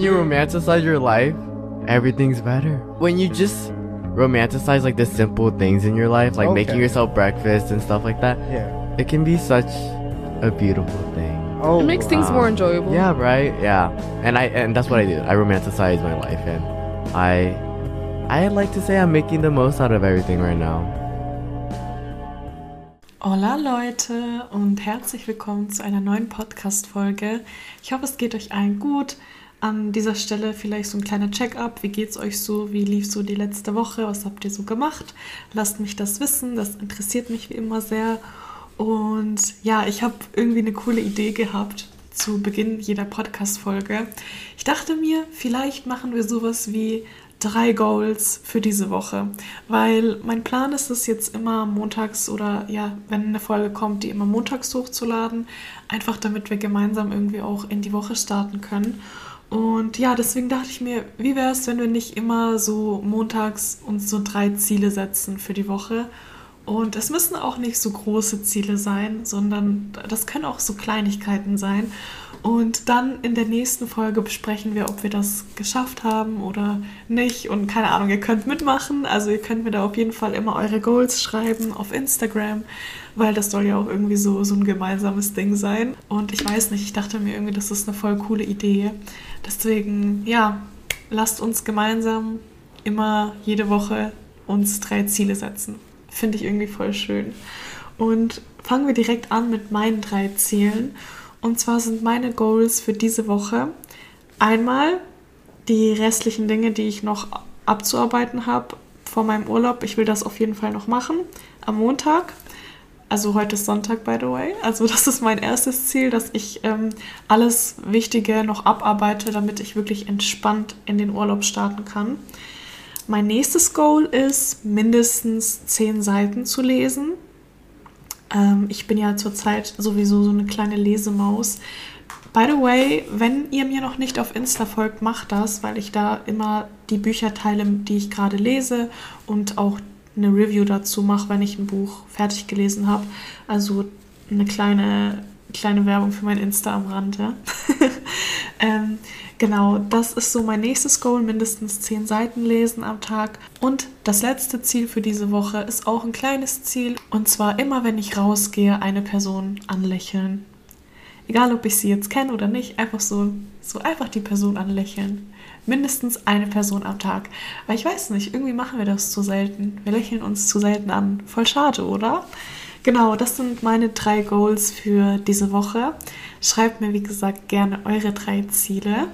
you romanticize your life, everything's better. When you just romanticize like the simple things in your life, like Okay. making yourself breakfast and stuff like that, Yeah. it can be such a beautiful thing. Oh, It makes things more enjoyable. Yeah, right. Yeah, and I and that's what I do. I romanticize my life, and I I like to say I'm making the most out of everything right now. Hola Leute und herzlich willkommen zu einer neuen Podcast-Folge. Ich hoffe, es geht euch allen gut. An dieser Stelle vielleicht so ein kleiner Check-up. Wie geht's euch so? Wie lief so die letzte Woche? Was habt ihr so gemacht? Lasst mich das wissen. Das interessiert mich wie immer sehr. Und ja, ich habe irgendwie eine coole Idee gehabt zu Beginn jeder Podcast-Folge. Ich dachte mir, vielleicht machen wir sowas wie drei Goals für diese Woche, weil mein Plan ist es jetzt immer montags oder ja, wenn eine Folge kommt, die immer montags hochzuladen, einfach damit wir gemeinsam irgendwie auch in die Woche starten können. Und ja, deswegen dachte ich mir, wie wäre es, wenn wir nicht immer so montags uns so drei Ziele setzen für die Woche? Und es müssen auch nicht so große Ziele sein, sondern das können auch so Kleinigkeiten sein. Und dann in der nächsten Folge besprechen wir, ob wir das geschafft haben oder nicht. Und keine Ahnung, ihr könnt mitmachen. Also ihr könnt mir da auf jeden Fall immer eure Goals schreiben auf Instagram, weil das soll ja auch irgendwie so, so ein gemeinsames Ding sein. Und ich weiß nicht, ich dachte mir irgendwie, das ist eine voll coole Idee. Deswegen, ja, lasst uns gemeinsam immer jede Woche uns drei Ziele setzen. Finde ich irgendwie voll schön. Und fangen wir direkt an mit meinen drei Zielen. Und zwar sind meine Goals für diese Woche einmal die restlichen Dinge, die ich noch abzuarbeiten habe vor meinem Urlaub. Ich will das auf jeden Fall noch machen am Montag. Also heute ist Sonntag, by the way. Also das ist mein erstes Ziel, dass ich ähm, alles Wichtige noch abarbeite, damit ich wirklich entspannt in den Urlaub starten kann. Mein nächstes Goal ist, mindestens zehn Seiten zu lesen. Ähm, ich bin ja zurzeit sowieso so eine kleine Lesemaus. By the way, wenn ihr mir noch nicht auf Insta folgt, macht das, weil ich da immer die Bücher teile, die ich gerade lese und auch eine Review dazu mache, wenn ich ein Buch fertig gelesen habe. Also eine kleine, kleine Werbung für mein Insta am Rand. Ja? ähm, genau, das ist so mein nächstes Goal, mindestens zehn Seiten lesen am Tag. Und das letzte Ziel für diese Woche ist auch ein kleines Ziel. Und zwar immer, wenn ich rausgehe, eine Person anlächeln. Egal, ob ich sie jetzt kenne oder nicht, einfach so, so einfach die Person anlächeln. Mindestens eine Person am Tag. Weil ich weiß nicht, irgendwie machen wir das zu selten. Wir lächeln uns zu selten an. Voll schade, oder? Genau, das sind meine drei Goals für diese Woche. Schreibt mir, wie gesagt, gerne eure drei Ziele.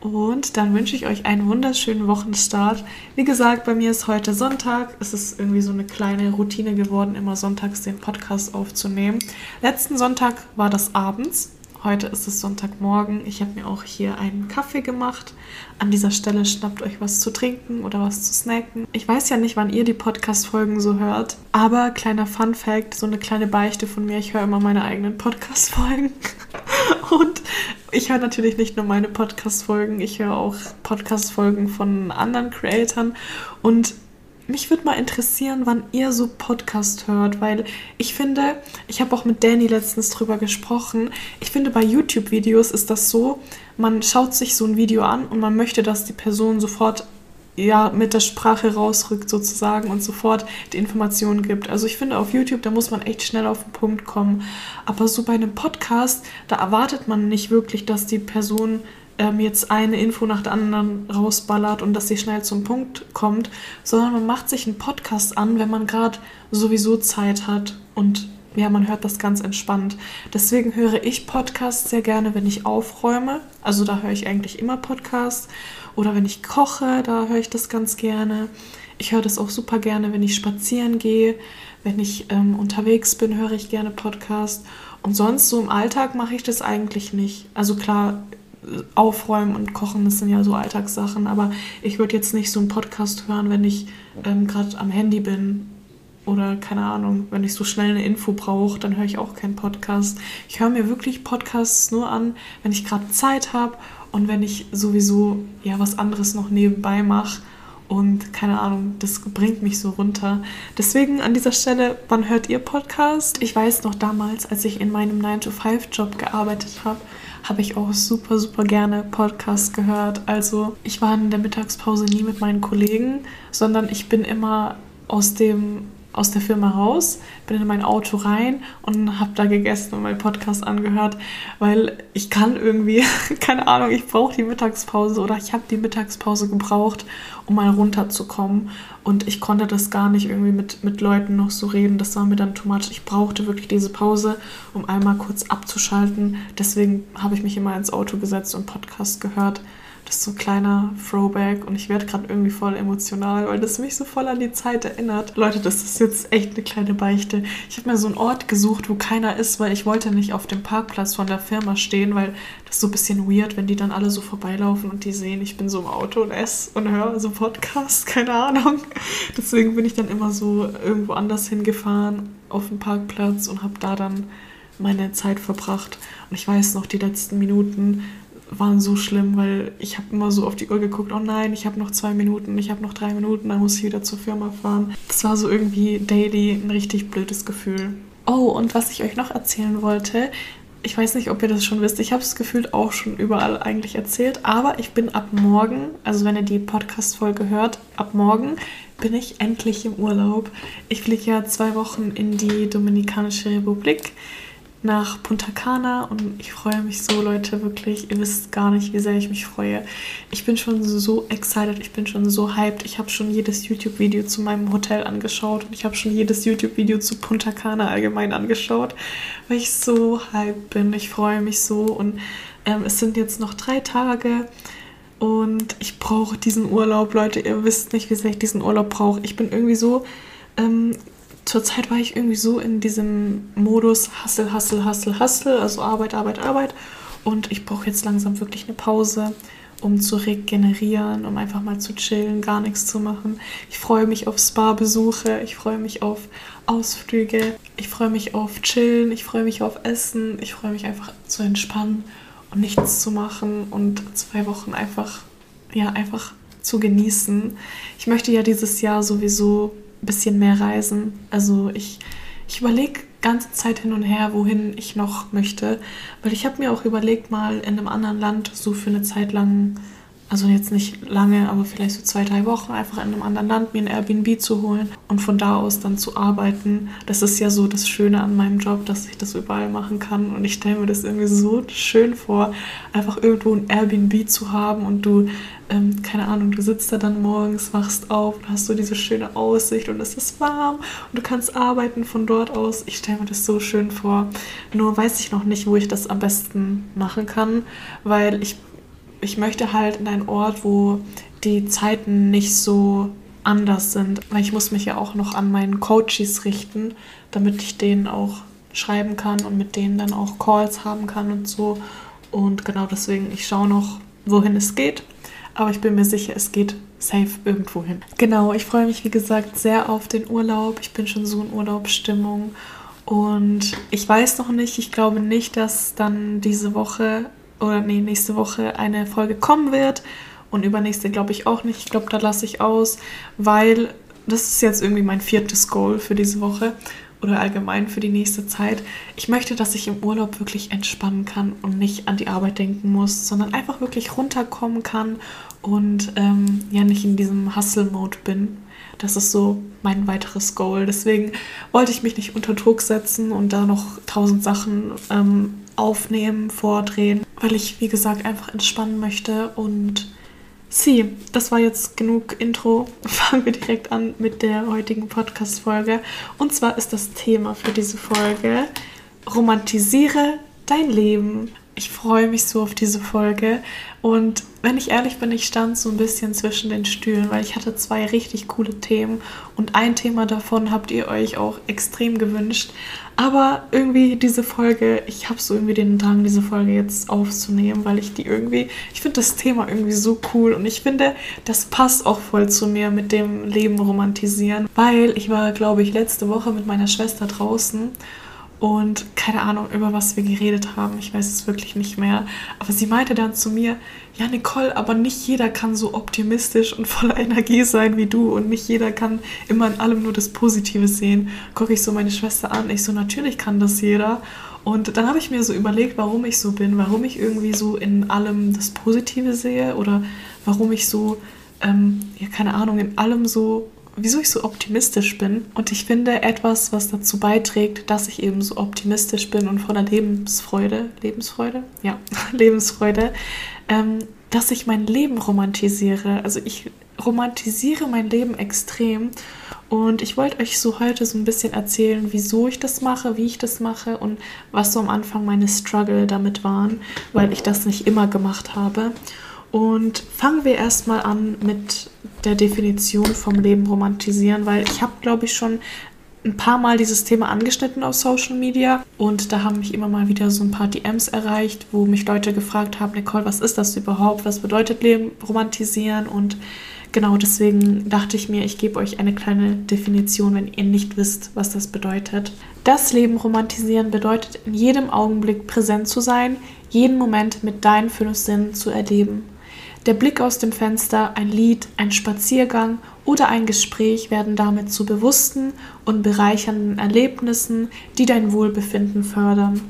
Und dann wünsche ich euch einen wunderschönen Wochenstart. Wie gesagt, bei mir ist heute Sonntag. Es ist irgendwie so eine kleine Routine geworden, immer sonntags den Podcast aufzunehmen. Letzten Sonntag war das abends. Heute ist es Sonntagmorgen. Ich habe mir auch hier einen Kaffee gemacht. An dieser Stelle schnappt euch was zu trinken oder was zu snacken. Ich weiß ja nicht, wann ihr die Podcast-Folgen so hört, aber kleiner Fun-Fact: so eine kleine Beichte von mir. Ich höre immer meine eigenen Podcast-Folgen. Und ich höre natürlich nicht nur meine Podcast-Folgen, ich höre auch Podcast-Folgen von anderen Creatoren. Und mich würde mal interessieren, wann ihr so Podcast hört, weil ich finde, ich habe auch mit Danny letztens drüber gesprochen. Ich finde, bei YouTube-Videos ist das so, man schaut sich so ein Video an und man möchte, dass die Person sofort ja mit der Sprache rausrückt sozusagen und sofort die Informationen gibt. Also ich finde auf YouTube, da muss man echt schnell auf den Punkt kommen. Aber so bei einem Podcast, da erwartet man nicht wirklich, dass die Person ähm, jetzt eine Info nach der anderen rausballert und dass sie schnell zum Punkt kommt, sondern man macht sich einen Podcast an, wenn man gerade sowieso Zeit hat und ja, man hört das ganz entspannt. Deswegen höre ich Podcasts sehr gerne, wenn ich aufräume. Also da höre ich eigentlich immer Podcasts. Oder wenn ich koche, da höre ich das ganz gerne. Ich höre das auch super gerne, wenn ich spazieren gehe. Wenn ich ähm, unterwegs bin, höre ich gerne Podcasts. Und sonst so im Alltag mache ich das eigentlich nicht. Also klar, Aufräumen und Kochen, das sind ja so Alltagssachen, aber ich würde jetzt nicht so einen Podcast hören, wenn ich ähm, gerade am Handy bin oder keine Ahnung, wenn ich so schnell eine Info brauche, dann höre ich auch keinen Podcast. Ich höre mir wirklich Podcasts nur an, wenn ich gerade Zeit habe und wenn ich sowieso ja was anderes noch nebenbei mache und keine Ahnung, das bringt mich so runter. Deswegen an dieser Stelle, wann hört ihr Podcast? Ich weiß noch damals, als ich in meinem 9-to-5-Job gearbeitet habe, habe ich auch super, super gerne Podcasts gehört. Also ich war in der Mittagspause nie mit meinen Kollegen, sondern ich bin immer aus dem aus der Firma raus, bin in mein Auto rein und habe da gegessen und meinen Podcast angehört, weil ich kann irgendwie, keine Ahnung, ich brauche die Mittagspause oder ich habe die Mittagspause gebraucht, um mal runterzukommen. Und ich konnte das gar nicht irgendwie mit, mit Leuten noch so reden. Das war mir dann too much. Ich brauchte wirklich diese Pause, um einmal kurz abzuschalten. Deswegen habe ich mich immer ins Auto gesetzt und Podcast gehört. Das ist so ein kleiner Throwback und ich werde gerade irgendwie voll emotional, weil das mich so voll an die Zeit erinnert. Leute, das ist jetzt echt eine kleine Beichte. Ich habe mir so einen Ort gesucht, wo keiner ist, weil ich wollte nicht auf dem Parkplatz von der Firma stehen, weil das ist so ein bisschen weird, wenn die dann alle so vorbeilaufen und die sehen, ich bin so im Auto und esse und höre so Podcast, keine Ahnung. Deswegen bin ich dann immer so irgendwo anders hingefahren auf dem Parkplatz und habe da dann meine Zeit verbracht. Und ich weiß noch, die letzten Minuten waren so schlimm, weil ich habe immer so auf die Uhr geguckt, oh nein, ich habe noch zwei Minuten, ich habe noch drei Minuten, dann muss ich wieder zur Firma fahren. Das war so irgendwie daily ein richtig blödes Gefühl. Oh, und was ich euch noch erzählen wollte, ich weiß nicht, ob ihr das schon wisst, ich habe es gefühlt auch schon überall eigentlich erzählt, aber ich bin ab morgen, also wenn ihr die Podcast-Folge hört, ab morgen bin ich endlich im Urlaub. Ich fliege ja zwei Wochen in die Dominikanische Republik nach Punta Cana und ich freue mich so, Leute, wirklich. Ihr wisst gar nicht, wie sehr ich mich freue. Ich bin schon so excited, ich bin schon so hyped. Ich habe schon jedes YouTube-Video zu meinem Hotel angeschaut und ich habe schon jedes YouTube-Video zu Punta Cana allgemein angeschaut, weil ich so hyped bin. Ich freue mich so und ähm, es sind jetzt noch drei Tage. Und ich brauche diesen Urlaub, Leute. Ihr wisst nicht, wie sehr ich diesen Urlaub brauche. Ich bin irgendwie so ähm, zurzeit war ich irgendwie so in diesem Modus Hustle, Hustle, Hustle, Hustle, also Arbeit, Arbeit, Arbeit. Und ich brauche jetzt langsam wirklich eine Pause, um zu regenerieren, um einfach mal zu chillen, gar nichts zu machen. Ich freue mich auf Spa-Besuche, ich freue mich auf Ausflüge, ich freue mich auf Chillen, ich freue mich auf Essen, ich freue mich einfach zu entspannen und nichts zu machen und zwei Wochen einfach, ja, einfach zu genießen. Ich möchte ja dieses Jahr sowieso bisschen mehr reisen. Also ich, ich überlege ganze Zeit hin und her, wohin ich noch möchte. Weil ich habe mir auch überlegt, mal in einem anderen Land so für eine Zeit lang also jetzt nicht lange, aber vielleicht so zwei, drei Wochen einfach in einem anderen Land mir ein Airbnb zu holen und von da aus dann zu arbeiten. Das ist ja so das Schöne an meinem Job, dass ich das überall machen kann und ich stelle mir das irgendwie so schön vor, einfach irgendwo ein Airbnb zu haben und du, ähm, keine Ahnung, du sitzt da dann morgens, wachst auf und hast so diese schöne Aussicht und es ist warm und du kannst arbeiten von dort aus. Ich stelle mir das so schön vor. Nur weiß ich noch nicht, wo ich das am besten machen kann, weil ich ich möchte halt in einen Ort, wo die Zeiten nicht so anders sind, weil ich muss mich ja auch noch an meinen Coaches richten, damit ich denen auch schreiben kann und mit denen dann auch Calls haben kann und so. Und genau deswegen, ich schaue noch, wohin es geht. Aber ich bin mir sicher, es geht safe irgendwo hin. Genau, ich freue mich, wie gesagt, sehr auf den Urlaub. Ich bin schon so in Urlaubsstimmung. Und ich weiß noch nicht, ich glaube nicht, dass dann diese Woche oder nee, nächste Woche eine Folge kommen wird. Und übernächste glaube ich auch nicht. Ich glaube, da lasse ich aus, weil das ist jetzt irgendwie mein viertes Goal für diese Woche oder allgemein für die nächste Zeit. Ich möchte, dass ich im Urlaub wirklich entspannen kann und nicht an die Arbeit denken muss, sondern einfach wirklich runterkommen kann und ähm, ja nicht in diesem Hustle-Mode bin. Das ist so mein weiteres Goal. Deswegen wollte ich mich nicht unter Druck setzen und da noch tausend Sachen ähm, aufnehmen, vordrehen, weil ich, wie gesagt, einfach entspannen möchte. Und sie, das war jetzt genug Intro. Fangen wir direkt an mit der heutigen Podcast-Folge. Und zwar ist das Thema für diese Folge Romantisiere dein Leben. Ich freue mich so auf diese Folge. Und wenn ich ehrlich bin, ich stand so ein bisschen zwischen den Stühlen, weil ich hatte zwei richtig coole Themen. Und ein Thema davon habt ihr euch auch extrem gewünscht. Aber irgendwie diese Folge, ich habe so irgendwie den Drang, diese Folge jetzt aufzunehmen, weil ich die irgendwie, ich finde das Thema irgendwie so cool und ich finde, das passt auch voll zu mir mit dem Leben romantisieren, weil ich war, glaube ich, letzte Woche mit meiner Schwester draußen und keine Ahnung, über was wir geredet haben. Ich weiß es wirklich nicht mehr. Aber sie meinte dann zu mir, ja Nicole, aber nicht jeder kann so optimistisch und voller Energie sein wie du und nicht jeder kann immer in allem nur das Positive sehen. Gucke ich so meine Schwester an, ich so, natürlich kann das jeder. Und dann habe ich mir so überlegt, warum ich so bin, warum ich irgendwie so in allem das Positive sehe oder warum ich so, ähm, ja, keine Ahnung, in allem so, wieso ich so optimistisch bin. Und ich finde etwas, was dazu beiträgt, dass ich eben so optimistisch bin und voller Lebensfreude, Lebensfreude? Ja, Lebensfreude, ähm, dass ich mein Leben romantisiere. Also ich romantisiere mein Leben extrem und ich wollte euch so heute so ein bisschen erzählen, wieso ich das mache, wie ich das mache und was so am Anfang meine Struggle damit waren, weil ich das nicht immer gemacht habe. Und fangen wir erstmal an mit der Definition vom Leben romantisieren, weil ich habe, glaube ich, schon ein paar Mal dieses Thema angeschnitten auf Social Media und da haben mich immer mal wieder so ein paar DMs erreicht, wo mich Leute gefragt haben, Nicole, was ist das überhaupt? Was bedeutet Leben romantisieren? Und genau deswegen dachte ich mir, ich gebe euch eine kleine Definition, wenn ihr nicht wisst, was das bedeutet. Das Leben romantisieren bedeutet, in jedem Augenblick präsent zu sein, jeden Moment mit deinen fünf Sinnen zu erleben. Der Blick aus dem Fenster, ein Lied, ein Spaziergang oder ein Gespräch werden damit zu bewussten und bereichernden Erlebnissen, die dein Wohlbefinden fördern.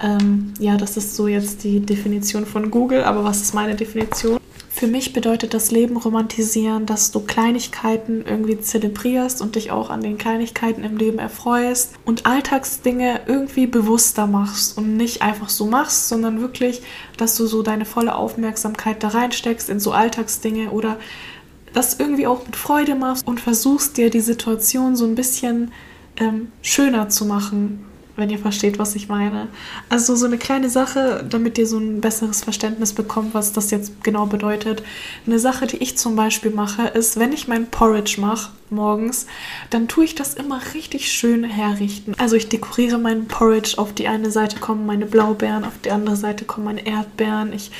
Ähm, ja, das ist so jetzt die Definition von Google, aber was ist meine Definition? Für mich bedeutet das Leben romantisieren, dass du Kleinigkeiten irgendwie zelebrierst und dich auch an den Kleinigkeiten im Leben erfreust und Alltagsdinge irgendwie bewusster machst und nicht einfach so machst, sondern wirklich, dass du so deine volle Aufmerksamkeit da reinsteckst in so Alltagsdinge oder das irgendwie auch mit Freude machst und versuchst dir die Situation so ein bisschen ähm, schöner zu machen wenn ihr versteht, was ich meine. Also so eine kleine Sache, damit ihr so ein besseres Verständnis bekommt, was das jetzt genau bedeutet. Eine Sache, die ich zum Beispiel mache, ist, wenn ich mein Porridge mache morgens, dann tue ich das immer richtig schön herrichten. Also ich dekoriere meinen Porridge. Auf die eine Seite kommen meine Blaubeeren, auf die andere Seite kommen meine Erdbeeren. Ich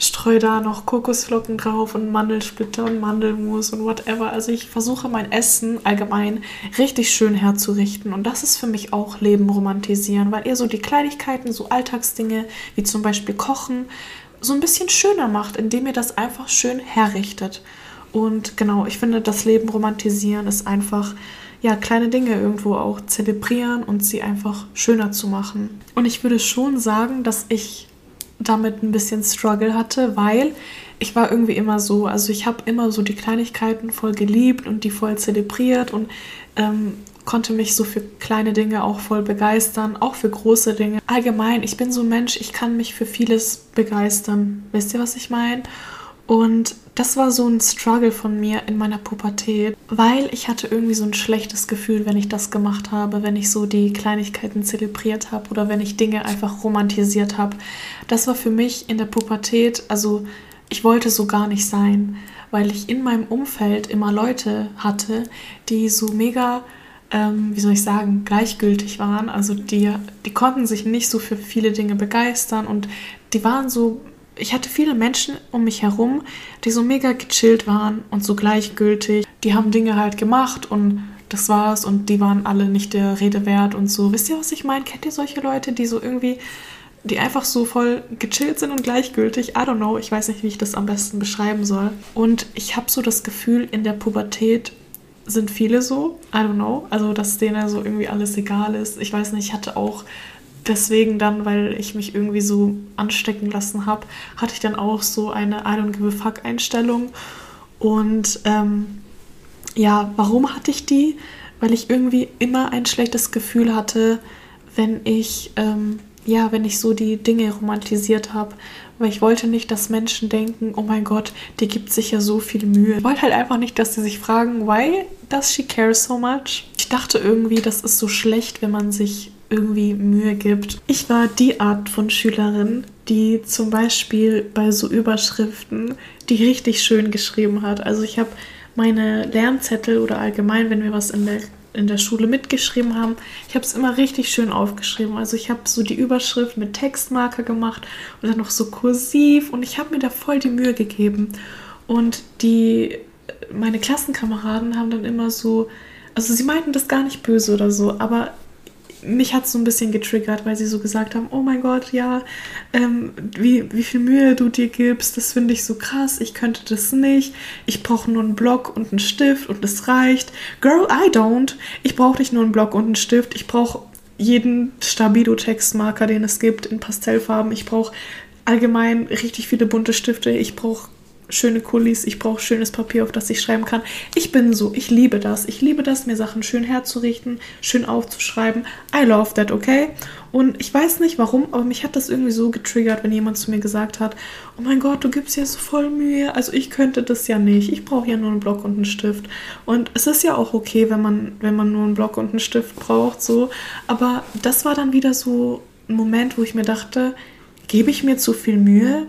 streue da noch Kokosflocken drauf und Mandelsplitter und Mandelmus und whatever. Also ich versuche mein Essen allgemein richtig schön herzurichten und das ist für mich auch Leben romantisieren, weil ihr so die Kleinigkeiten, so Alltagsdinge wie zum Beispiel Kochen, so ein bisschen schöner macht, indem ihr das einfach schön herrichtet. Und genau, ich finde, das Leben romantisieren ist einfach ja, kleine Dinge irgendwo auch zelebrieren und sie einfach schöner zu machen. Und ich würde schon sagen, dass ich damit ein bisschen Struggle hatte, weil ich war irgendwie immer so, also ich habe immer so die Kleinigkeiten voll geliebt und die voll zelebriert und ähm, konnte mich so für kleine Dinge auch voll begeistern, auch für große Dinge. Allgemein, ich bin so ein Mensch, ich kann mich für vieles begeistern. Wisst ihr, was ich meine? Und das war so ein Struggle von mir in meiner Pubertät, weil ich hatte irgendwie so ein schlechtes Gefühl, wenn ich das gemacht habe, wenn ich so die Kleinigkeiten zelebriert habe oder wenn ich Dinge einfach romantisiert habe. Das war für mich in der Pubertät, also ich wollte so gar nicht sein, weil ich in meinem Umfeld immer Leute hatte, die so mega ähm, wie soll ich sagen, gleichgültig waren. Also die, die konnten sich nicht so für viele Dinge begeistern und die waren so ich hatte viele Menschen um mich herum, die so mega gechillt waren und so gleichgültig. Die haben Dinge halt gemacht und das war's und die waren alle nicht der Rede wert und so. Wisst ihr, was ich meine? Kennt ihr solche Leute, die so irgendwie, die einfach so voll gechillt sind und gleichgültig? I don't know, ich weiß nicht, wie ich das am besten beschreiben soll. Und ich habe so das Gefühl, in der Pubertät sind viele so. I don't know. Also, dass denen so irgendwie alles egal ist. Ich weiß nicht, ich hatte auch deswegen dann, weil ich mich irgendwie so anstecken lassen habe, hatte ich dann auch so eine I don't give a fuck Einstellung. Und ähm, ja, warum hatte ich die? Weil ich irgendwie immer ein schlechtes Gefühl hatte, wenn ich, ähm, ja, wenn ich so die Dinge romantisiert habe. Weil ich wollte nicht, dass Menschen denken, oh mein Gott, die gibt sich ja so viel Mühe. Ich wollte halt einfach nicht, dass sie sich fragen, why does she care so much? Ich dachte irgendwie, das ist so schlecht, wenn man sich irgendwie Mühe gibt. Ich war die Art von Schülerin, die zum Beispiel bei so Überschriften die richtig schön geschrieben hat. Also ich habe meine Lernzettel oder allgemein, wenn wir was in der in der Schule mitgeschrieben haben. Ich habe es immer richtig schön aufgeschrieben. Also ich habe so die Überschrift mit Textmarker gemacht und dann noch so kursiv und ich habe mir da voll die Mühe gegeben. Und die meine Klassenkameraden haben dann immer so, also sie meinten das gar nicht böse oder so, aber mich hat es so ein bisschen getriggert, weil sie so gesagt haben, oh mein Gott, ja, ähm, wie, wie viel Mühe du dir gibst, das finde ich so krass, ich könnte das nicht, ich brauche nur einen Block und einen Stift und das reicht. Girl, I don't. Ich brauche nicht nur einen Block und einen Stift, ich brauche jeden Stabilo-Textmarker, den es gibt, in Pastellfarben. Ich brauche allgemein richtig viele bunte Stifte. Ich brauche schöne Kulis, ich brauche schönes Papier, auf das ich schreiben kann. Ich bin so, ich liebe das. Ich liebe das, mir Sachen schön herzurichten, schön aufzuschreiben. I love that, okay? Und ich weiß nicht warum, aber mich hat das irgendwie so getriggert, wenn jemand zu mir gesagt hat, oh mein Gott, du gibst dir so voll Mühe. Also ich könnte das ja nicht. Ich brauche ja nur einen Block und einen Stift. Und es ist ja auch okay, wenn man, wenn man nur einen Block und einen Stift braucht, so. Aber das war dann wieder so ein Moment, wo ich mir dachte, gebe ich mir zu viel Mühe?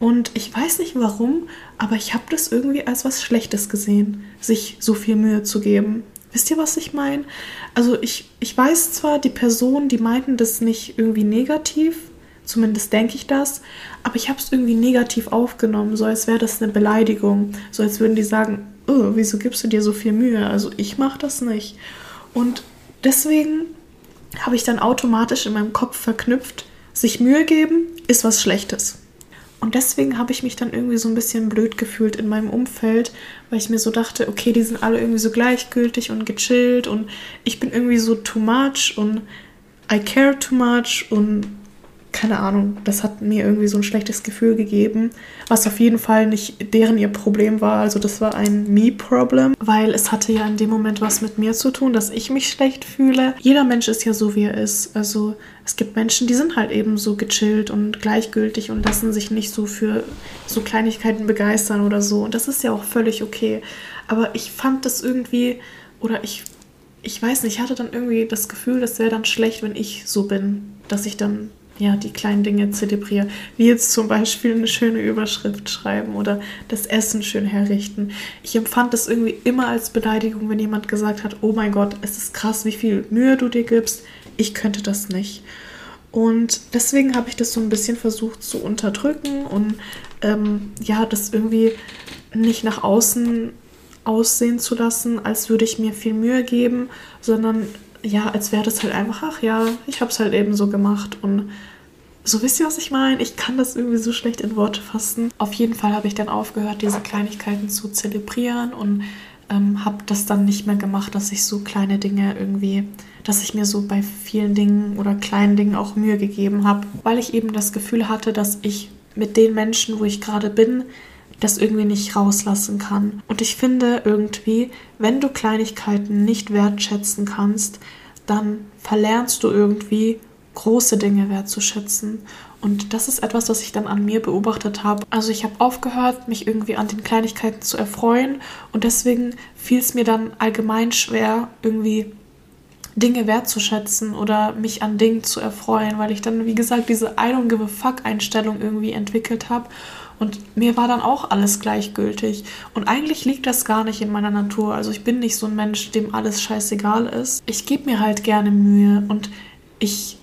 Und ich weiß nicht warum, aber ich habe das irgendwie als was Schlechtes gesehen, sich so viel Mühe zu geben. Wisst ihr, was ich meine? Also ich, ich weiß zwar, die Personen, die meinten das nicht irgendwie negativ, zumindest denke ich das, aber ich habe es irgendwie negativ aufgenommen, so als wäre das eine Beleidigung, so als würden die sagen, oh, wieso gibst du dir so viel Mühe? Also ich mache das nicht. Und deswegen habe ich dann automatisch in meinem Kopf verknüpft, sich Mühe geben ist was Schlechtes. Und deswegen habe ich mich dann irgendwie so ein bisschen blöd gefühlt in meinem Umfeld, weil ich mir so dachte, okay, die sind alle irgendwie so gleichgültig und gechillt und ich bin irgendwie so too much und I care too much und keine Ahnung, das hat mir irgendwie so ein schlechtes Gefühl gegeben, was auf jeden Fall nicht deren ihr Problem war. Also das war ein Me-Problem, weil es hatte ja in dem Moment was mit mir zu tun, dass ich mich schlecht fühle. Jeder Mensch ist ja so, wie er ist. Also es gibt Menschen, die sind halt eben so gechillt und gleichgültig und lassen sich nicht so für so Kleinigkeiten begeistern oder so. Und das ist ja auch völlig okay. Aber ich fand das irgendwie, oder ich, ich weiß nicht, ich hatte dann irgendwie das Gefühl, das wäre dann schlecht, wenn ich so bin, dass ich dann ja, die kleinen Dinge zelebriere. Wie jetzt zum Beispiel eine schöne Überschrift schreiben oder das Essen schön herrichten. Ich empfand das irgendwie immer als Beleidigung, wenn jemand gesagt hat, oh mein Gott, es ist krass, wie viel Mühe du dir gibst. Ich könnte das nicht. Und deswegen habe ich das so ein bisschen versucht zu unterdrücken und ähm, ja, das irgendwie nicht nach außen aussehen zu lassen, als würde ich mir viel Mühe geben, sondern ja, als wäre das halt einfach, ach ja, ich habe es halt eben so gemacht und so wisst ihr, was ich meine? Ich kann das irgendwie so schlecht in Worte fassen. Auf jeden Fall habe ich dann aufgehört, diese Kleinigkeiten zu zelebrieren und ähm, habe das dann nicht mehr gemacht, dass ich so kleine Dinge irgendwie, dass ich mir so bei vielen Dingen oder kleinen Dingen auch Mühe gegeben habe, weil ich eben das Gefühl hatte, dass ich mit den Menschen, wo ich gerade bin, das irgendwie nicht rauslassen kann. Und ich finde irgendwie, wenn du Kleinigkeiten nicht wertschätzen kannst, dann verlernst du irgendwie große Dinge wertzuschätzen. Und das ist etwas, was ich dann an mir beobachtet habe. Also ich habe aufgehört, mich irgendwie an den Kleinigkeiten zu erfreuen und deswegen fiel es mir dann allgemein schwer, irgendwie Dinge wertzuschätzen oder mich an Dingen zu erfreuen, weil ich dann, wie gesagt, diese I don't give a fuck Einstellung irgendwie entwickelt habe. Und mir war dann auch alles gleichgültig. Und eigentlich liegt das gar nicht in meiner Natur. Also ich bin nicht so ein Mensch, dem alles scheißegal ist. Ich gebe mir halt gerne Mühe und ich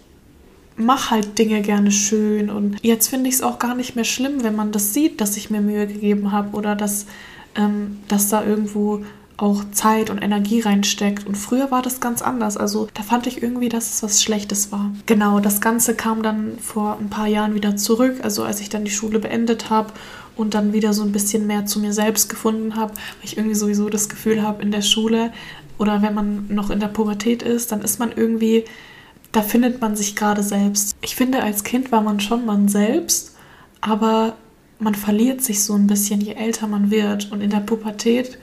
mache halt Dinge gerne schön. Und jetzt finde ich es auch gar nicht mehr schlimm, wenn man das sieht, dass ich mir Mühe gegeben habe oder dass, ähm, dass da irgendwo auch Zeit und Energie reinsteckt. Und früher war das ganz anders. Also da fand ich irgendwie, dass es was Schlechtes war. Genau, das Ganze kam dann vor ein paar Jahren wieder zurück. Also als ich dann die Schule beendet habe und dann wieder so ein bisschen mehr zu mir selbst gefunden habe, weil ich irgendwie sowieso das Gefühl habe, in der Schule oder wenn man noch in der Pubertät ist, dann ist man irgendwie da findet man sich gerade selbst. Ich finde, als Kind war man schon man selbst, aber man verliert sich so ein bisschen, je älter man wird. Und in der Pubertät,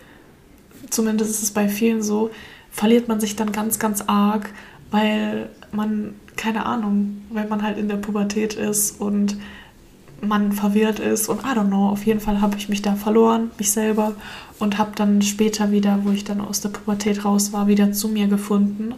zumindest ist es bei vielen so, verliert man sich dann ganz, ganz arg, weil man, keine Ahnung, weil man halt in der Pubertät ist und man verwirrt ist und I don't know, auf jeden Fall habe ich mich da verloren, mich selber und habe dann später wieder, wo ich dann aus der Pubertät raus war, wieder zu mir gefunden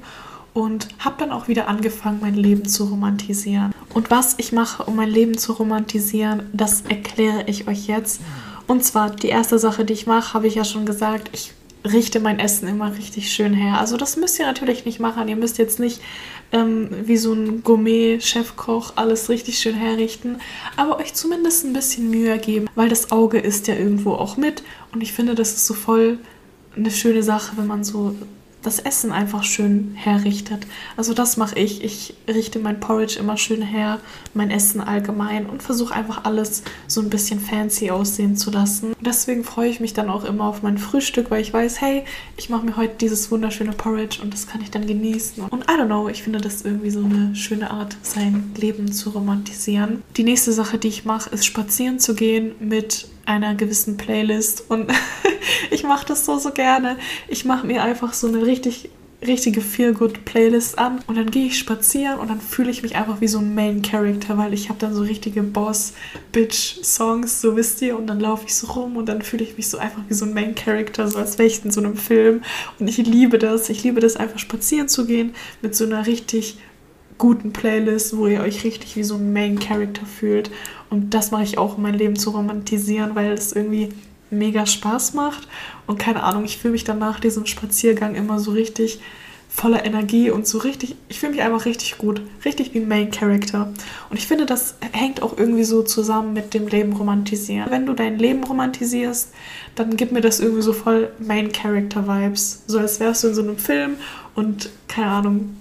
und habe dann auch wieder angefangen, mein Leben zu romantisieren. Und was ich mache, um mein Leben zu romantisieren, das erkläre ich euch jetzt. Und zwar die erste Sache, die ich mache, habe ich ja schon gesagt, ich richte mein Essen immer richtig schön her. Also das müsst ihr natürlich nicht machen. Ihr müsst jetzt nicht ähm, wie so ein Gourmet-Chefkoch alles richtig schön herrichten, aber euch zumindest ein bisschen Mühe geben, weil das Auge ist ja irgendwo auch mit. Und ich finde, das ist so voll eine schöne Sache, wenn man so das Essen einfach schön herrichtet. Also das mache ich. Ich richte mein Porridge immer schön her, mein Essen allgemein und versuche einfach alles so ein bisschen fancy aussehen zu lassen. Deswegen freue ich mich dann auch immer auf mein Frühstück, weil ich weiß, hey, ich mache mir heute dieses wunderschöne Porridge und das kann ich dann genießen. Und I don't know, ich finde das irgendwie so eine schöne Art, sein Leben zu romantisieren. Die nächste Sache, die ich mache, ist spazieren zu gehen mit einer gewissen Playlist und ich mache das so, so gerne. Ich mache mir einfach so eine richtig richtige Feel-Good-Playlist an und dann gehe ich spazieren und dann fühle ich mich einfach wie so ein Main-Character, weil ich habe dann so richtige Boss-Bitch-Songs, so wisst ihr, und dann laufe ich so rum und dann fühle ich mich so einfach wie so ein Main-Character, so als wäre ich in so einem Film und ich liebe das, ich liebe das einfach spazieren zu gehen mit so einer richtig guten Playlist, wo ihr euch richtig wie so ein Main Character fühlt. Und das mache ich auch, um mein Leben zu romantisieren, weil es irgendwie mega Spaß macht. Und keine Ahnung, ich fühle mich dann nach diesem Spaziergang immer so richtig voller Energie und so richtig, ich fühle mich einfach richtig gut, richtig wie Main Character. Und ich finde, das hängt auch irgendwie so zusammen mit dem Leben romantisieren. Wenn du dein Leben romantisierst, dann gibt mir das irgendwie so voll Main Character Vibes. So als wärst du in so einem Film und keine Ahnung,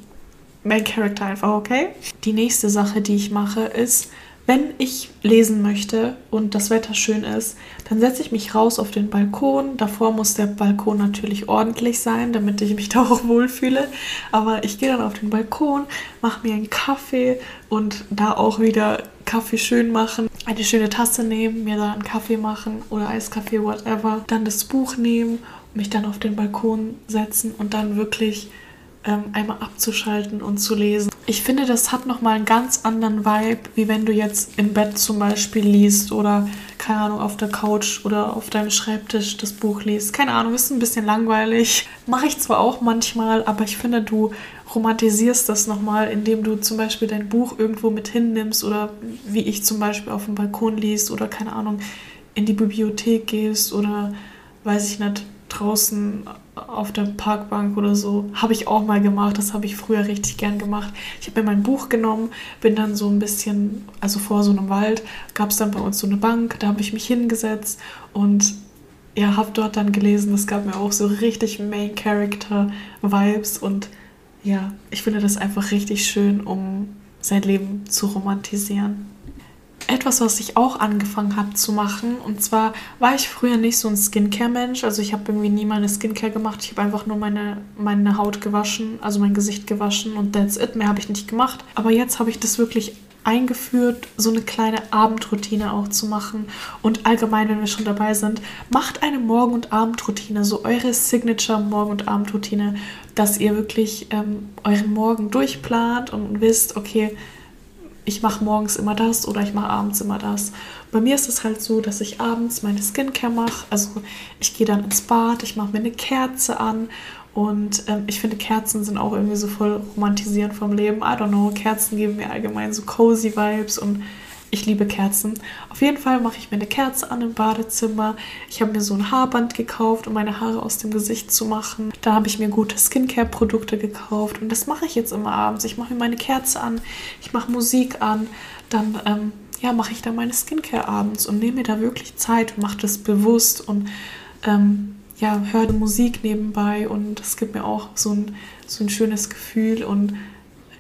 Main Character einfach, okay? Die nächste Sache, die ich mache, ist, wenn ich lesen möchte und das Wetter schön ist, dann setze ich mich raus auf den Balkon. Davor muss der Balkon natürlich ordentlich sein, damit ich mich da auch wohlfühle. Aber ich gehe dann auf den Balkon, mache mir einen Kaffee und da auch wieder Kaffee schön machen. Eine schöne Tasse nehmen, mir da einen Kaffee machen oder Eiskaffee, whatever. Dann das Buch nehmen, mich dann auf den Balkon setzen und dann wirklich ähm, einmal abzuschalten und zu lesen. Ich finde, das hat nochmal einen ganz anderen Vibe, wie wenn du jetzt im Bett zum Beispiel liest oder, keine Ahnung, auf der Couch oder auf deinem Schreibtisch das Buch liest. Keine Ahnung, ist ein bisschen langweilig. Mache ich zwar auch manchmal, aber ich finde, du romantisierst das nochmal, indem du zum Beispiel dein Buch irgendwo mit hinnimmst oder wie ich zum Beispiel auf dem Balkon liest oder, keine Ahnung, in die Bibliothek gehst oder, weiß ich nicht, draußen auf der Parkbank oder so. Habe ich auch mal gemacht. Das habe ich früher richtig gern gemacht. Ich habe mir mein Buch genommen, bin dann so ein bisschen, also vor so einem Wald, gab es dann bei uns so eine Bank. Da habe ich mich hingesetzt und ja, habe dort dann gelesen. Das gab mir auch so richtig Main Character Vibes und ja, ich finde das einfach richtig schön, um sein Leben zu romantisieren etwas, was ich auch angefangen habe zu machen. Und zwar war ich früher nicht so ein Skincare-Mensch. Also ich habe irgendwie nie meine Skincare gemacht. Ich habe einfach nur meine, meine Haut gewaschen, also mein Gesicht gewaschen und that's it. Mehr habe ich nicht gemacht. Aber jetzt habe ich das wirklich eingeführt, so eine kleine Abendroutine auch zu machen. Und allgemein, wenn wir schon dabei sind, macht eine Morgen- und Abendroutine, so eure Signature-Morgen- und Abendroutine, dass ihr wirklich ähm, euren Morgen durchplant und wisst, okay, ich mache morgens immer das oder ich mache abends immer das. Bei mir ist es halt so, dass ich abends meine Skincare mache. Also ich gehe dann ins Bad, ich mache mir eine Kerze an und ähm, ich finde Kerzen sind auch irgendwie so voll romantisierend vom Leben. I don't know, Kerzen geben mir allgemein so cozy Vibes und ich liebe Kerzen. Auf jeden Fall mache ich mir eine Kerze an im Badezimmer. Ich habe mir so ein Haarband gekauft, um meine Haare aus dem Gesicht zu machen. Da habe ich mir gute Skincare-Produkte gekauft und das mache ich jetzt immer abends. Ich mache mir meine Kerze an, ich mache Musik an, dann ähm, ja, mache ich da meine Skincare abends und nehme mir da wirklich Zeit und mache das bewusst und ähm, ja, höre Musik nebenbei und das gibt mir auch so ein, so ein schönes Gefühl und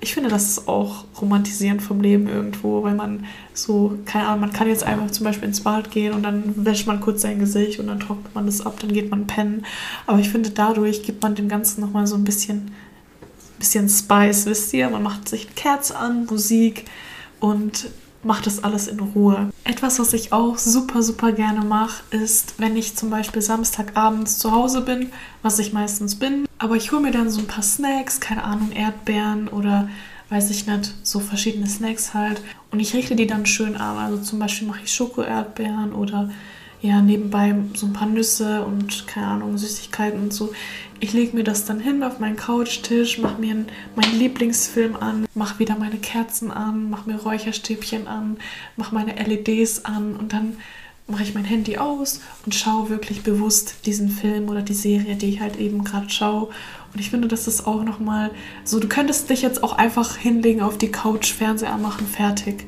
ich finde, das ist auch romantisierend vom Leben irgendwo, weil man so, keine Ahnung, man kann jetzt einfach zum Beispiel ins Bad gehen und dann wäscht man kurz sein Gesicht und dann trocknet man das ab, dann geht man pennen. Aber ich finde, dadurch gibt man dem Ganzen nochmal so ein bisschen, bisschen Spice, wisst ihr? Man macht sich Kerze an, Musik und macht das alles in Ruhe. Etwas, was ich auch super, super gerne mache, ist, wenn ich zum Beispiel Samstagabends zu Hause bin, was ich meistens bin, aber ich hole mir dann so ein paar Snacks, keine Ahnung, Erdbeeren oder weiß ich nicht, so verschiedene Snacks halt. Und ich richte die dann schön an. Also zum Beispiel mache ich Schoko-Erdbeeren oder ja, nebenbei so ein paar Nüsse und keine Ahnung, Süßigkeiten und so. Ich lege mir das dann hin auf meinen Couchtisch, mache mir meinen Lieblingsfilm an, mache wieder meine Kerzen an, mache mir Räucherstäbchen an, mache meine LEDs an und dann mache ich mein Handy aus und schaue wirklich bewusst diesen Film oder die Serie, die ich halt eben gerade schaue. Und ich finde, das ist auch nochmal so, du könntest dich jetzt auch einfach hinlegen auf die Couch, Fernseher anmachen, fertig.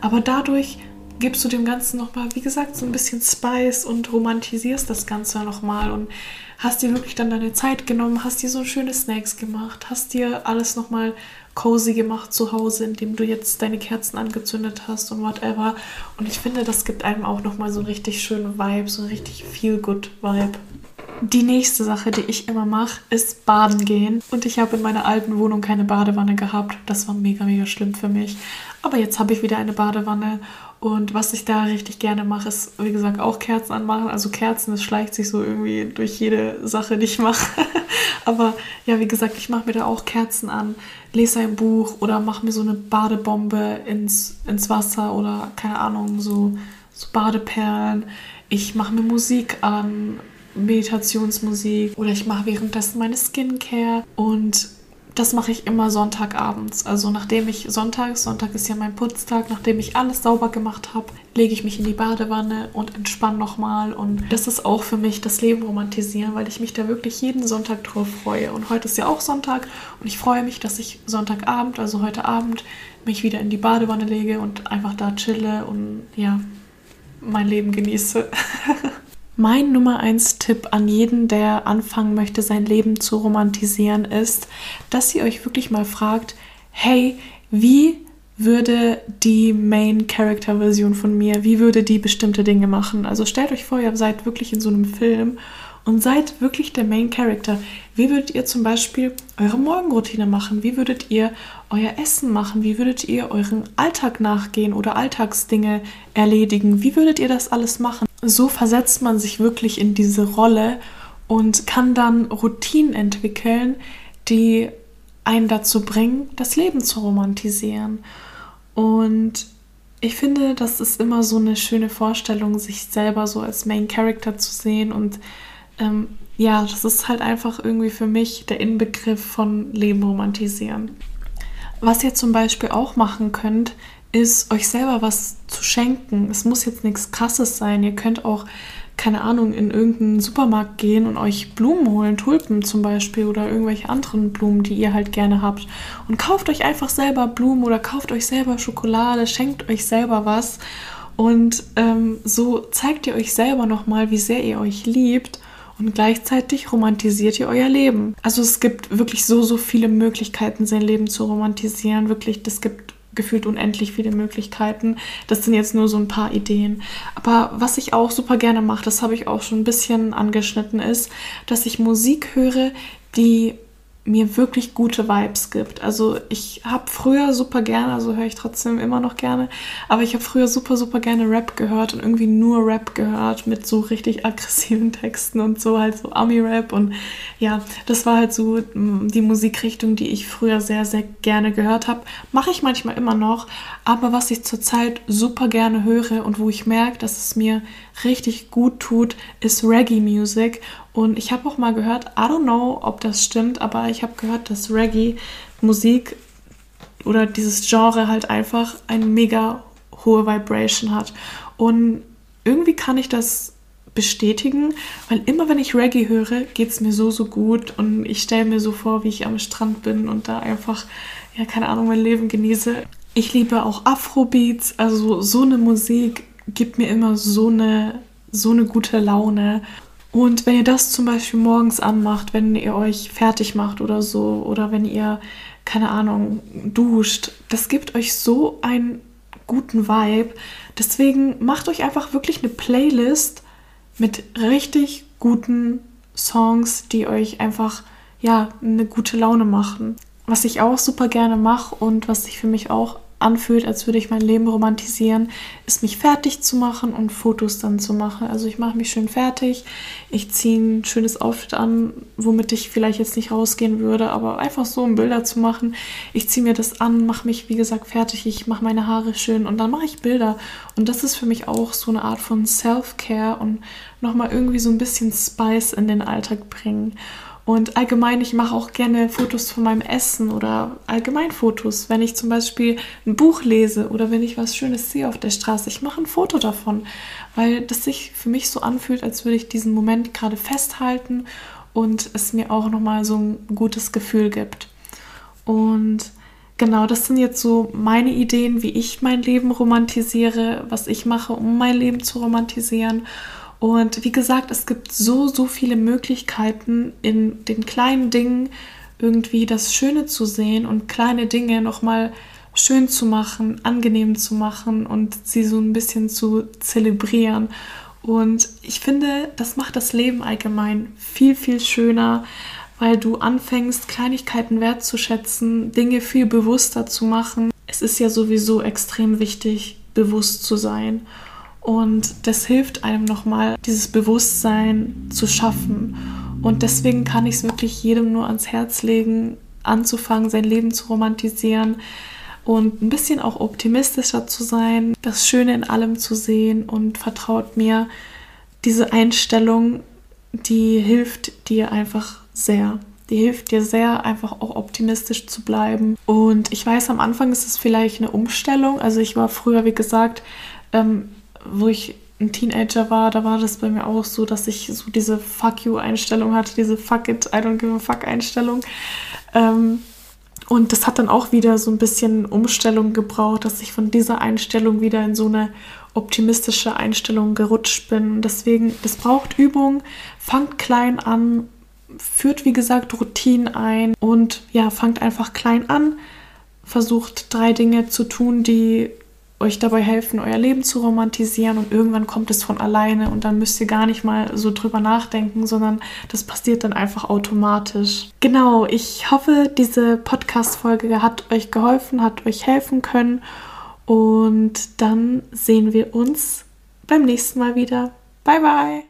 Aber dadurch gibst du dem Ganzen nochmal, wie gesagt, so ein bisschen Spice und romantisierst das Ganze nochmal und hast dir wirklich dann deine Zeit genommen, hast dir so schöne Snacks gemacht, hast dir alles nochmal cozy gemacht zu Hause, indem du jetzt deine Kerzen angezündet hast und whatever. Und ich finde, das gibt einem auch nochmal so einen richtig schönen Vibe, so einen richtig feel good Vibe. Die nächste Sache, die ich immer mache, ist baden gehen. Und ich habe in meiner alten Wohnung keine Badewanne gehabt. Das war mega, mega schlimm für mich. Aber jetzt habe ich wieder eine Badewanne. Und was ich da richtig gerne mache, ist, wie gesagt, auch Kerzen anmachen. Also Kerzen, das schleicht sich so irgendwie durch jede Sache, die ich mache. Aber ja, wie gesagt, ich mache mir da auch Kerzen an, lese ein Buch oder mache mir so eine Badebombe ins, ins Wasser oder keine Ahnung, so, so Badeperlen. Ich mache mir Musik an, Meditationsmusik oder ich mache währenddessen meine Skincare und das mache ich immer Sonntagabends. Also nachdem ich Sonntag, Sonntag ist ja mein Putztag, nachdem ich alles sauber gemacht habe, lege ich mich in die Badewanne und entspanne nochmal. Und das ist auch für mich das Leben romantisieren, weil ich mich da wirklich jeden Sonntag drauf freue. Und heute ist ja auch Sonntag und ich freue mich, dass ich Sonntagabend, also heute Abend, mich wieder in die Badewanne lege und einfach da chille und ja, mein Leben genieße. Mein Nummer 1 Tipp an jeden, der anfangen möchte, sein Leben zu romantisieren, ist, dass ihr euch wirklich mal fragt, hey, wie würde die Main Character Version von mir, wie würde die bestimmte Dinge machen? Also stellt euch vor, ihr seid wirklich in so einem Film und seid wirklich der Main Character. Wie würdet ihr zum Beispiel eure Morgenroutine machen? Wie würdet ihr euer Essen machen? Wie würdet ihr euren Alltag nachgehen oder Alltagsdinge erledigen? Wie würdet ihr das alles machen? So versetzt man sich wirklich in diese Rolle und kann dann Routinen entwickeln, die einen dazu bringen, das Leben zu romantisieren. Und ich finde, das ist immer so eine schöne Vorstellung, sich selber so als Main Character zu sehen und ähm, ja, das ist halt einfach irgendwie für mich der Inbegriff von Leben romantisieren. Was ihr zum Beispiel auch machen könnt, ist euch selber was zu schenken. Es muss jetzt nichts Krasses sein. Ihr könnt auch, keine Ahnung, in irgendeinen Supermarkt gehen und euch Blumen holen, Tulpen zum Beispiel oder irgendwelche anderen Blumen, die ihr halt gerne habt. Und kauft euch einfach selber Blumen oder kauft euch selber Schokolade, schenkt euch selber was. Und ähm, so zeigt ihr euch selber nochmal, wie sehr ihr euch liebt und gleichzeitig romantisiert ihr euer Leben. Also es gibt wirklich so, so viele Möglichkeiten, sein Leben zu romantisieren. Wirklich, das gibt gefühlt unendlich viele Möglichkeiten. Das sind jetzt nur so ein paar Ideen. Aber was ich auch super gerne mache, das habe ich auch schon ein bisschen angeschnitten, ist, dass ich Musik höre, die mir wirklich gute Vibes gibt. Also ich habe früher super gerne, also höre ich trotzdem immer noch gerne, aber ich habe früher super, super gerne Rap gehört und irgendwie nur Rap gehört mit so richtig aggressiven Texten und so halt so Ami-Rap und ja, das war halt so mm, die Musikrichtung, die ich früher sehr, sehr gerne gehört habe. Mache ich manchmal immer noch, aber was ich zurzeit super gerne höre und wo ich merke, dass es mir richtig gut tut, ist Reggae-Music und ich habe auch mal gehört, I don't know, ob das stimmt, aber ich habe gehört, dass Reggae-Musik oder dieses Genre halt einfach eine mega hohe Vibration hat. Und irgendwie kann ich das bestätigen, weil immer wenn ich Reggae höre, geht es mir so, so gut und ich stelle mir so vor, wie ich am Strand bin und da einfach, ja, keine Ahnung, mein Leben genieße. Ich liebe auch Afrobeats, also so eine Musik gibt mir immer so eine, so eine gute Laune. Und wenn ihr das zum Beispiel morgens anmacht, wenn ihr euch fertig macht oder so, oder wenn ihr, keine Ahnung, duscht, das gibt euch so einen guten Vibe. Deswegen macht euch einfach wirklich eine Playlist mit richtig guten Songs, die euch einfach, ja, eine gute Laune machen. Was ich auch super gerne mache und was sich für mich auch anfühlt, als würde ich mein Leben romantisieren, ist mich fertig zu machen und Fotos dann zu machen. Also ich mache mich schön fertig, ich ziehe ein schönes Outfit an, womit ich vielleicht jetzt nicht rausgehen würde, aber einfach so, um Bilder zu machen. Ich ziehe mir das an, mache mich, wie gesagt, fertig, ich mache meine Haare schön und dann mache ich Bilder. Und das ist für mich auch so eine Art von Self-Care und nochmal irgendwie so ein bisschen Spice in den Alltag bringen. Und allgemein, ich mache auch gerne Fotos von meinem Essen oder allgemein Fotos. Wenn ich zum Beispiel ein Buch lese oder wenn ich was Schönes sehe auf der Straße, ich mache ein Foto davon, weil das sich für mich so anfühlt, als würde ich diesen Moment gerade festhalten und es mir auch nochmal so ein gutes Gefühl gibt. Und genau, das sind jetzt so meine Ideen, wie ich mein Leben romantisiere, was ich mache, um mein Leben zu romantisieren. Und wie gesagt, es gibt so, so viele Möglichkeiten in den kleinen Dingen irgendwie das Schöne zu sehen und kleine Dinge nochmal schön zu machen, angenehm zu machen und sie so ein bisschen zu zelebrieren. Und ich finde, das macht das Leben allgemein viel, viel schöner, weil du anfängst, Kleinigkeiten wertzuschätzen, Dinge viel bewusster zu machen. Es ist ja sowieso extrem wichtig, bewusst zu sein. Und das hilft einem nochmal, dieses Bewusstsein zu schaffen. Und deswegen kann ich es wirklich jedem nur ans Herz legen, anzufangen, sein Leben zu romantisieren und ein bisschen auch optimistischer zu sein, das Schöne in allem zu sehen und vertraut mir, diese Einstellung, die hilft dir einfach sehr. Die hilft dir sehr, einfach auch optimistisch zu bleiben. Und ich weiß, am Anfang ist es vielleicht eine Umstellung. Also ich war früher, wie gesagt, ähm, wo ich ein Teenager war, da war das bei mir auch so, dass ich so diese Fuck you-Einstellung hatte, diese Fuck it, I don't give a fuck Einstellung. Ähm, und das hat dann auch wieder so ein bisschen Umstellung gebraucht, dass ich von dieser Einstellung wieder in so eine optimistische Einstellung gerutscht bin. Deswegen, das braucht Übung. Fangt klein an, führt wie gesagt Routinen ein und ja, fangt einfach klein an. Versucht drei Dinge zu tun, die euch dabei helfen, euer Leben zu romantisieren und irgendwann kommt es von alleine und dann müsst ihr gar nicht mal so drüber nachdenken, sondern das passiert dann einfach automatisch. Genau, ich hoffe, diese Podcast-Folge hat euch geholfen, hat euch helfen können und dann sehen wir uns beim nächsten Mal wieder. Bye bye!